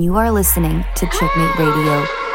You are listening to Czechmate Radio.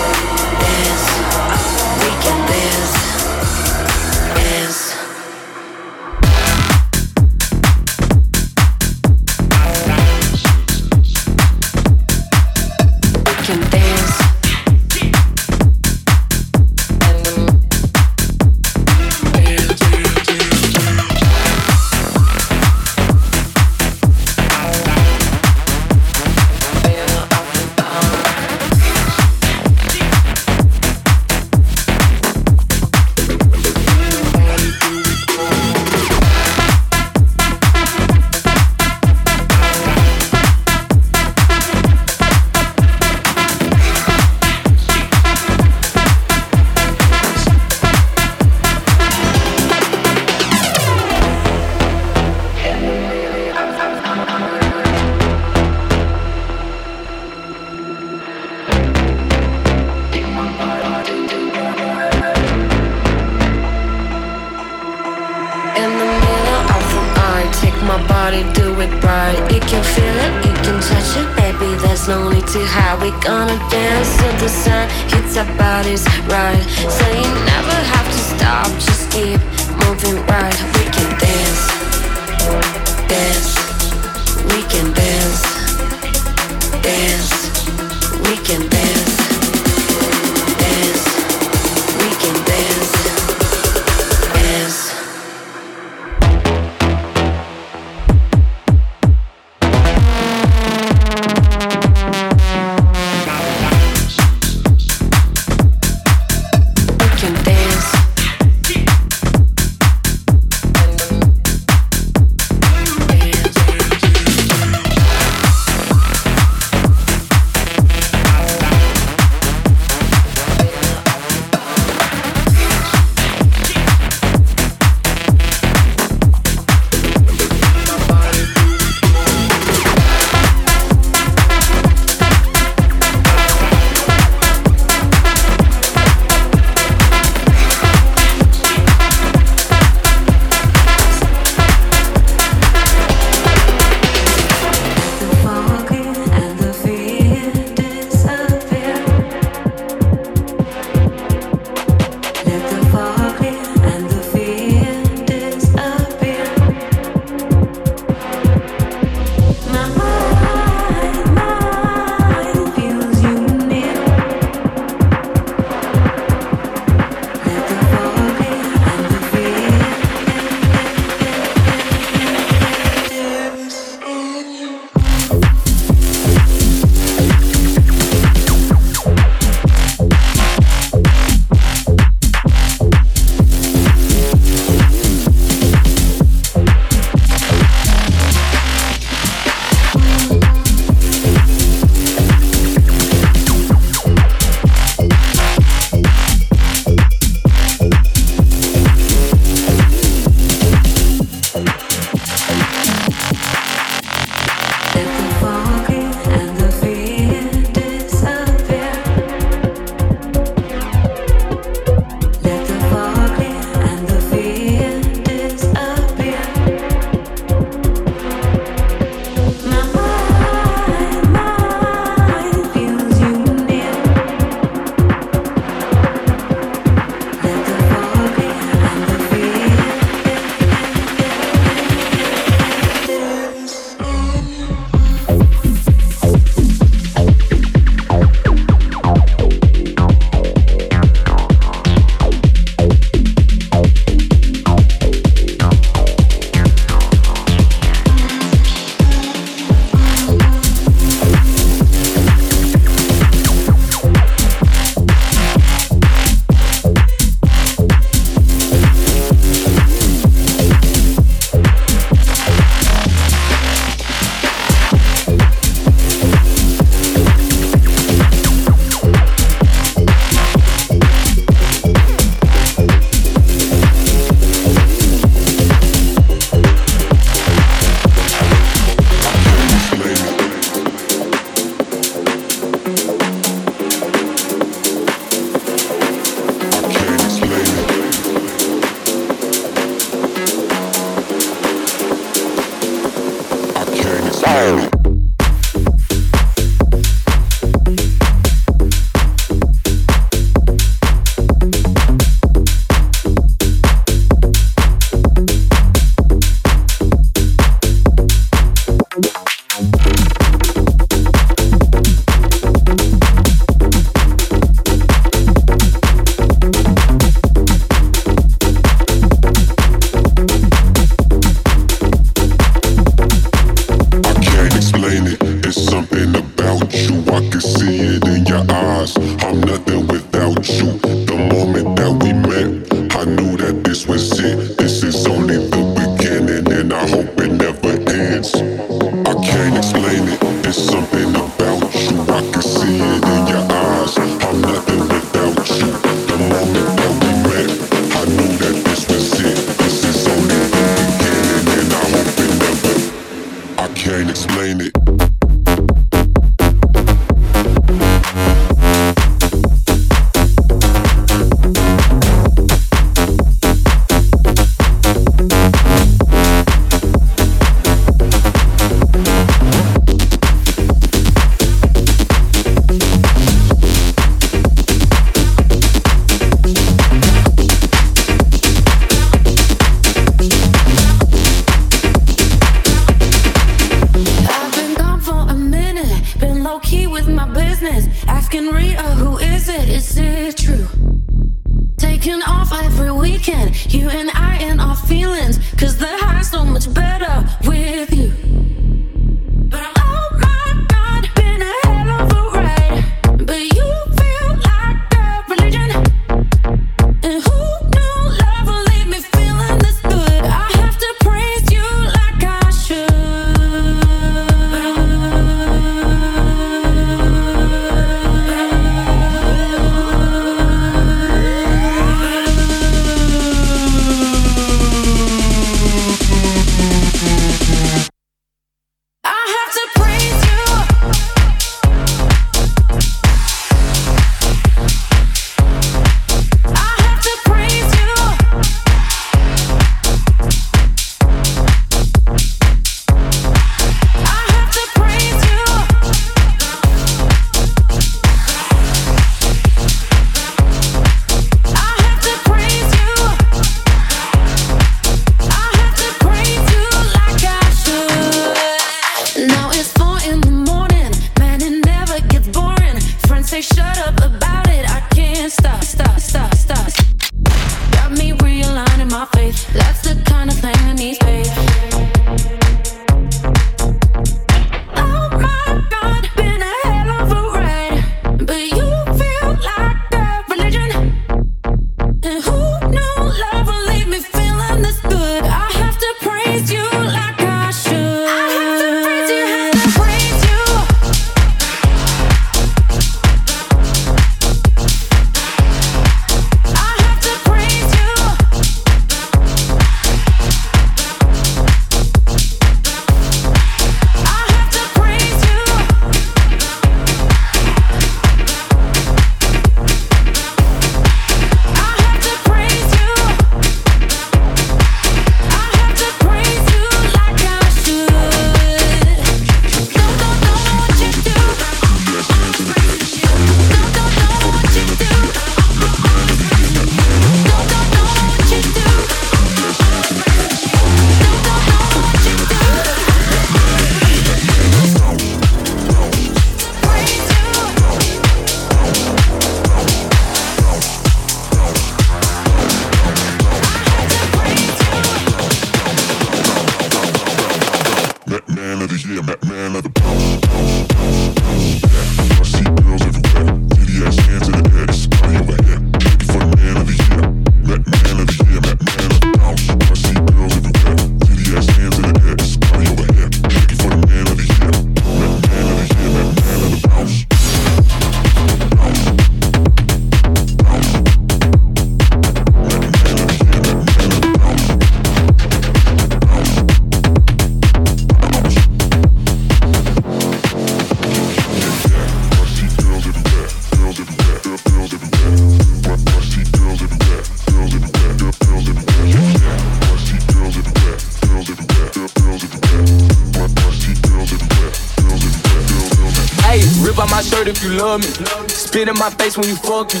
Love me. Spit in my face when you fuck me.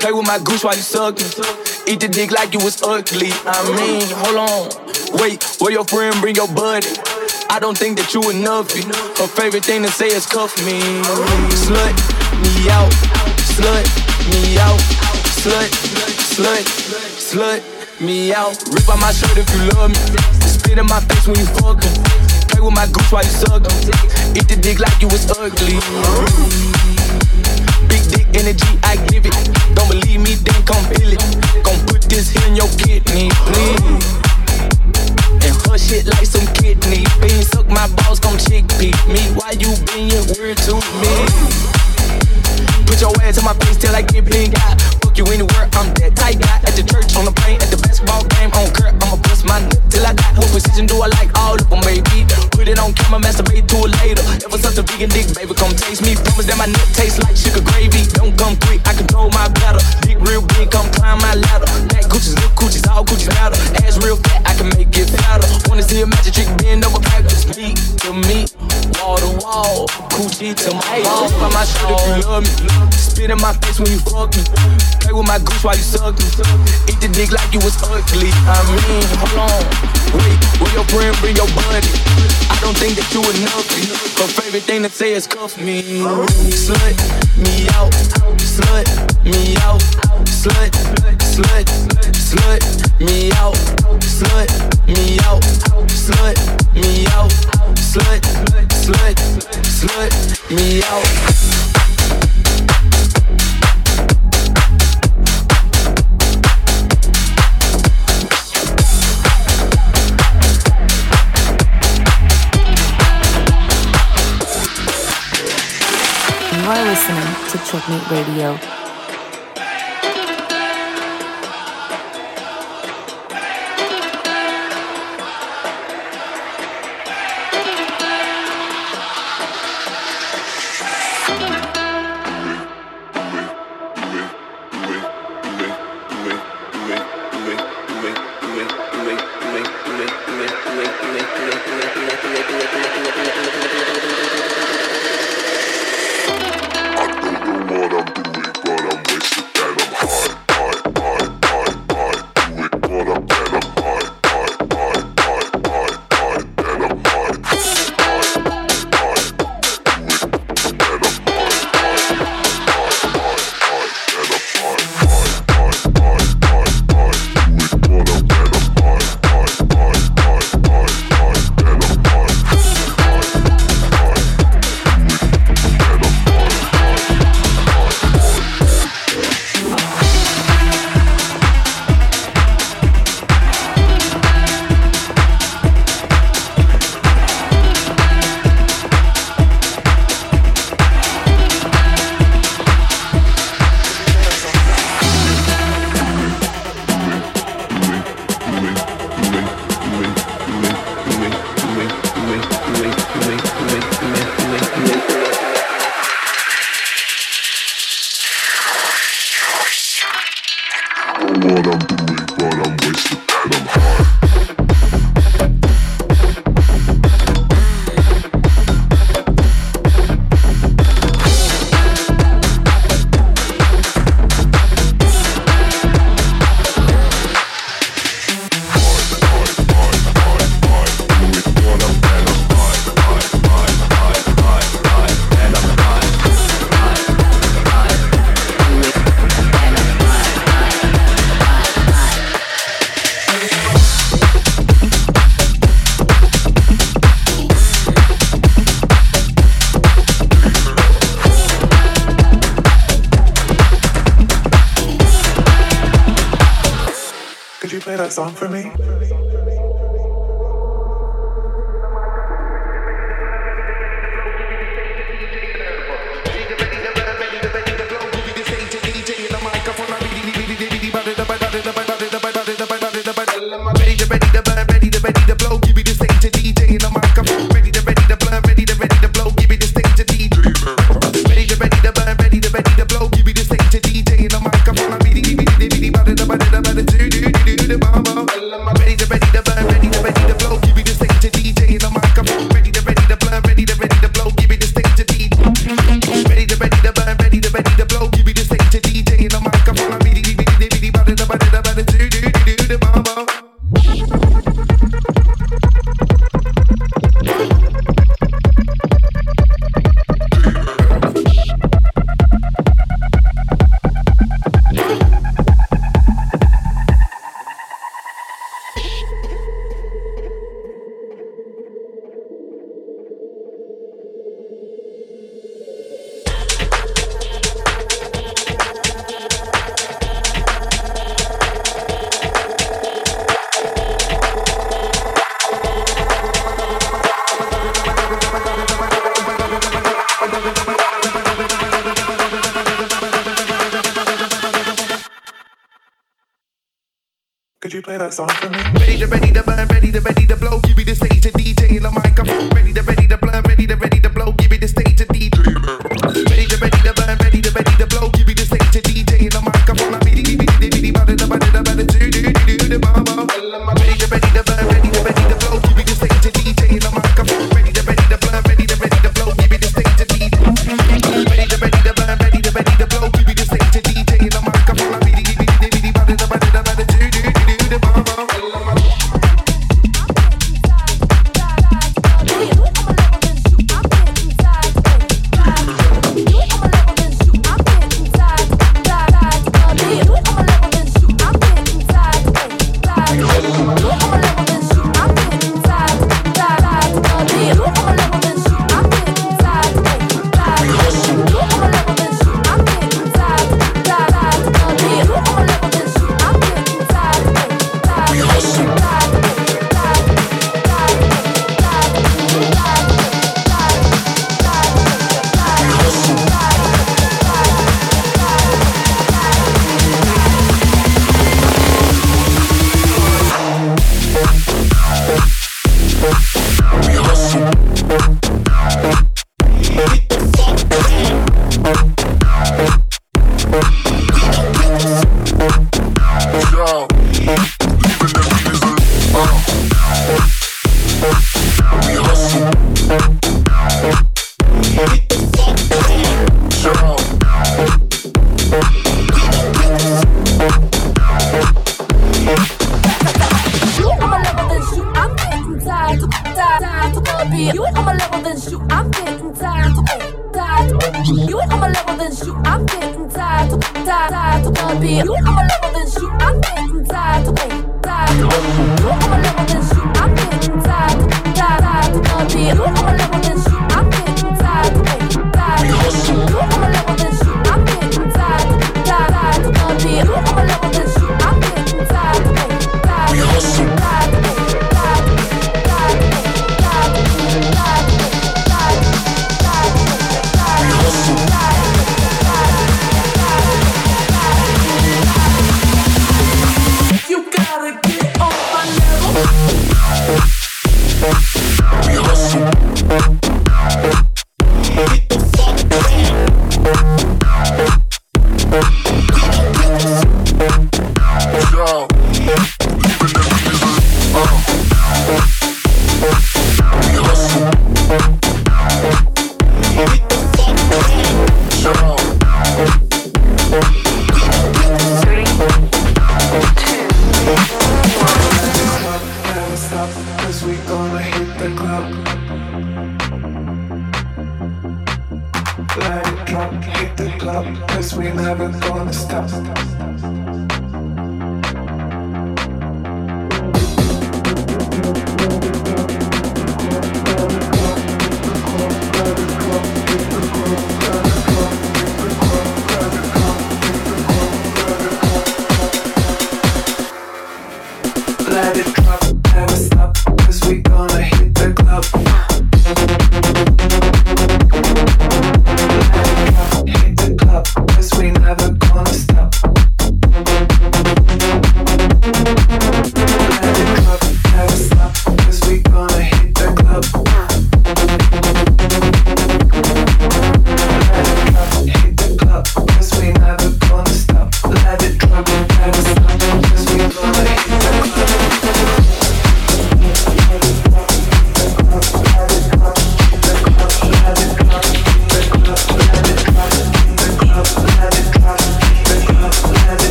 Play with my goose while you suck me. Eat the dick like you was ugly. I mean, hold on. Wait, where your friend bring your buddy? I don't think that you enough. Her favorite thing to say is cuff me. Slut me out. Slut me out. Slut, slut, slut me out. Rip out my shirt if you love me. Spit in my face when you fuck me with my goose while you suck Eat the dick like you was ugly. Big dick energy, I give it. Don't believe me, then come feel it. Gon' put this in your kidney, please. And her shit like some kidney beans. Suck my balls, gon' chickpea me. Why you being weird to me? Put your ass in my face till I get pink out. You anywhere, I'm that tight guy. At the church, on the plane, at the basketball game, on court, I'ma bust my nut till I die. What position do I like? All of them, baby. Put it on camera, masturbate to it later. Ever such a vegan dick, baby, come taste me. Promise that my nut tastes like sugar gravy. Don't come quick, I control my bladder. Dick real big, come climb my ladder. Back coochies, little coochies, all coochies matter. Ass real fat, I can make it fatter. Wanna see a magic trick bend over backwards? Me to me, wall to wall, coochie to my wall. By my shirt if you love me. Spit in my face when you fuck me. Play with my goose while you suck me. Eat the dick like you was ugly. I mean, hold on. Wait, will your friend bring your buddy? I don't think that you enough. Her favorite thing to say is cuff me. Slut me out. Slut me out. Slut, slut, slut me out. Slut me out. Slut me out. Slut, slut, slut me out. You're listening to Czechmate Radio.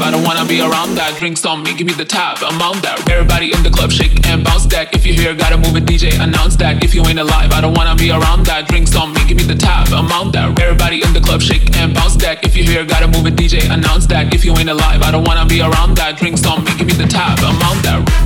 Alive, I don't wanna be around that. Drink some, me, give me the tab, amount that. Everybody in the club, shake and bounce that. If you hear, gotta move it, DJ, announce that. If you ain't alive, I don't wanna be around that. Drink some, me, give me the tab, amount that. Everybody in the club, shake and bounce that. If you hear, gotta move it, DJ, announce that. If you ain't alive, I don't wanna be around that. Drink some, me, give me the tab, amount that.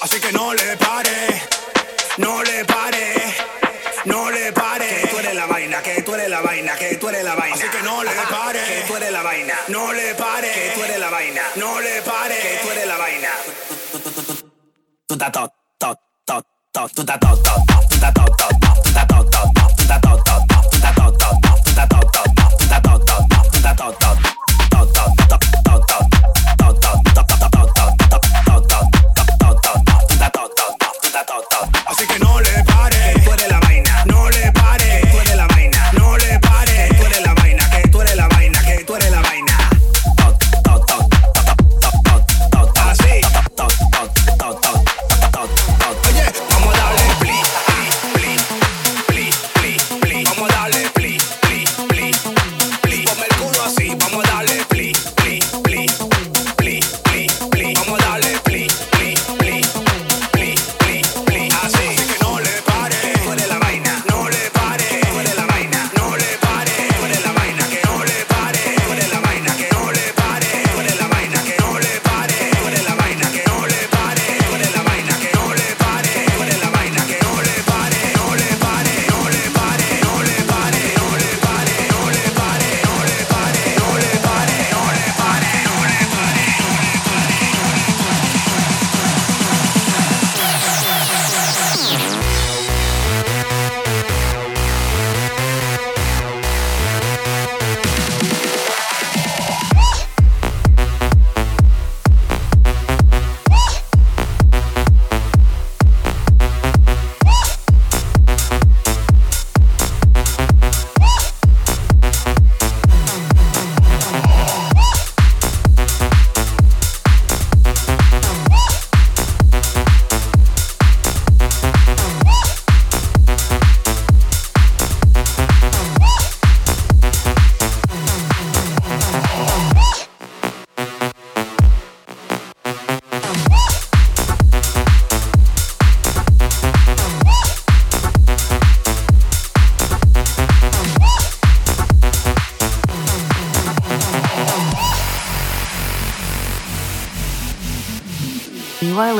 Así que no le pare, no le pare, no le pare. Que tú eres la vaina, que tú eres la vaina, que tú eres la vaina. Así que no le pare, que tú eres la vaina. No le pare, que tú eres la vaina. No le pare, que tú eres la vaina. Tú tot, tot, tot, tot, tú tot, tot.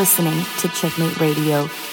listening to Czechmate Radio.